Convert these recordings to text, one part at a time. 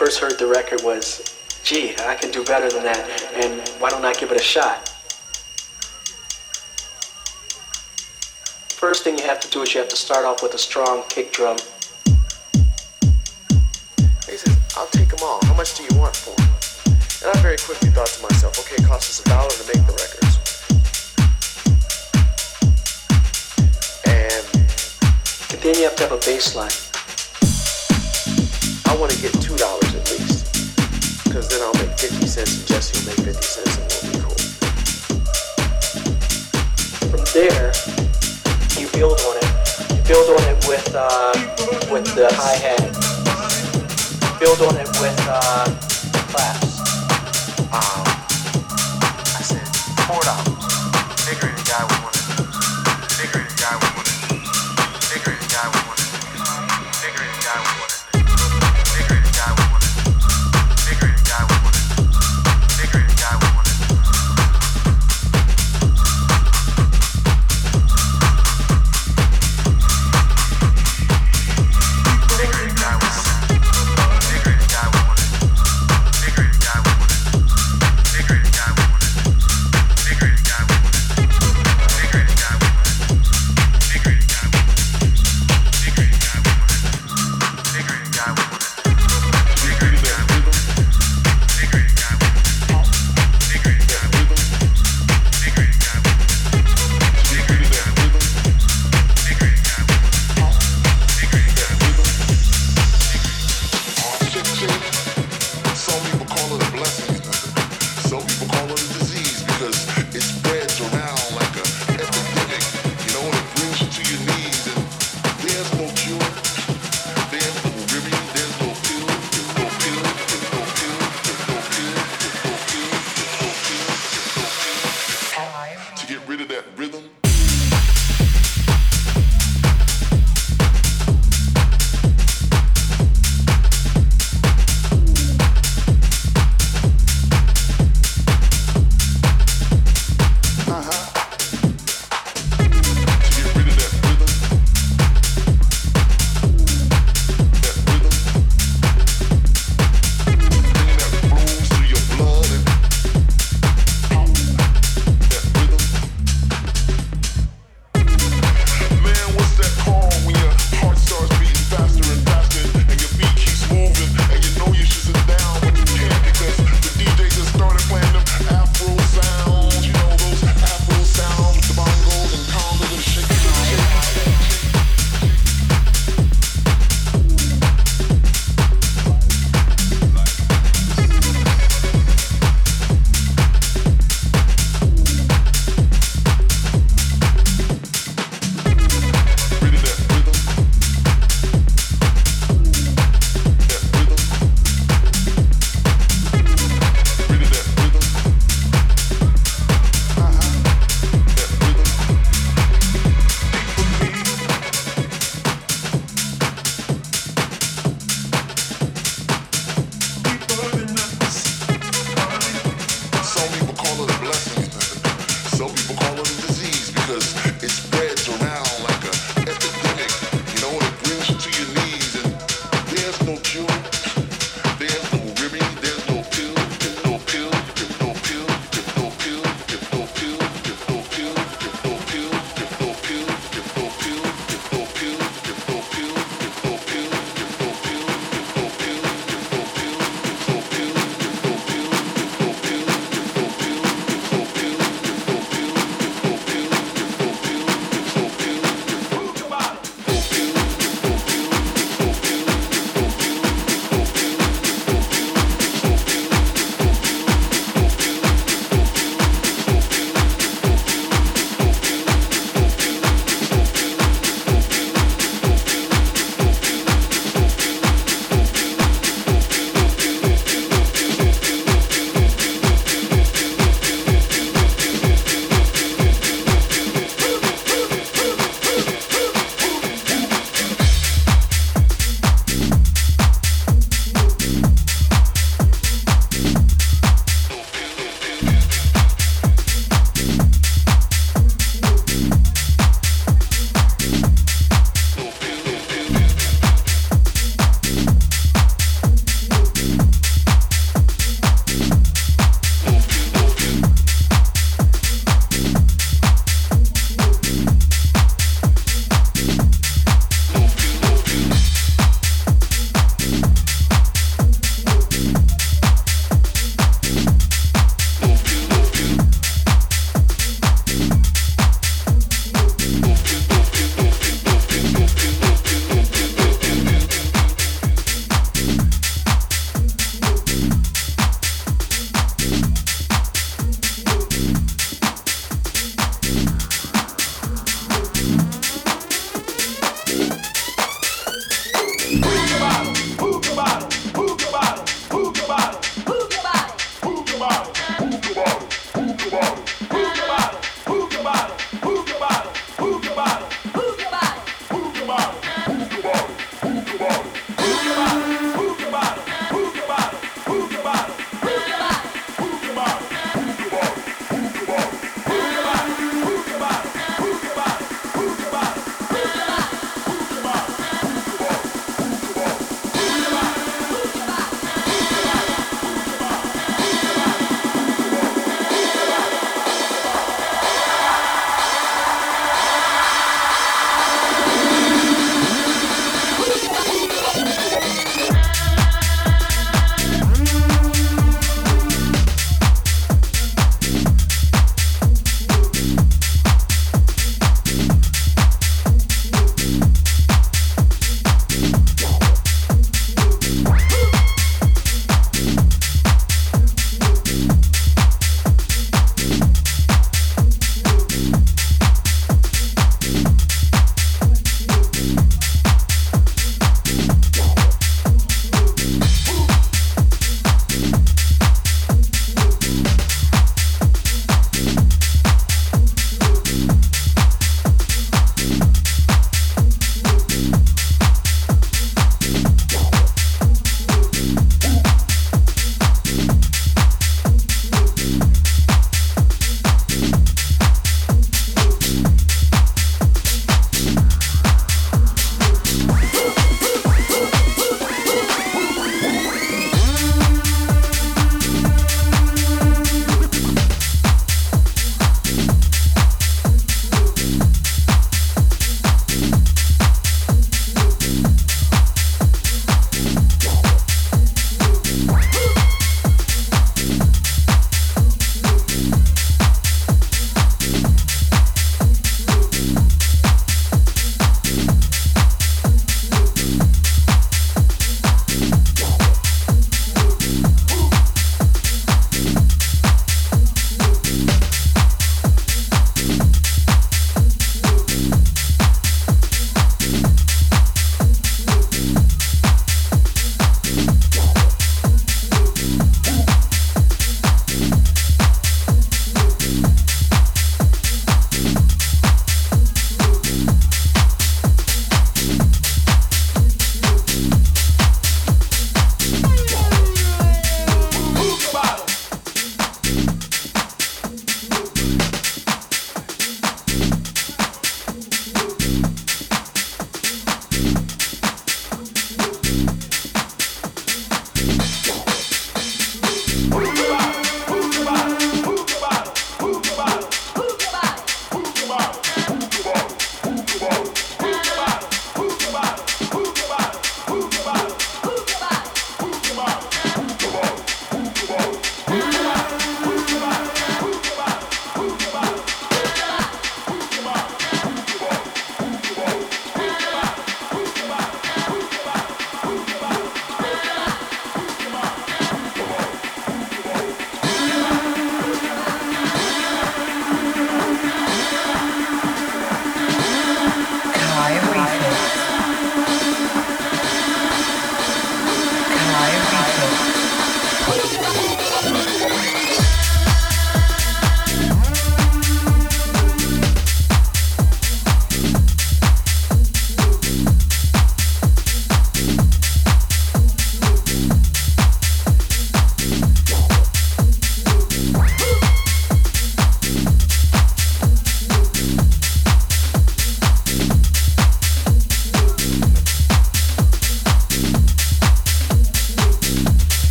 first heard the record was, gee, I can do better than that, and why don't I give it a shot? First thing you have to do is you have to start off with a strong kick drum. He says, I'll take them all. How much do you want for them? And I very quickly thought to myself, okay, it costs us a dollar to make the records. And then you have to have a bass line.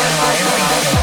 Am I right?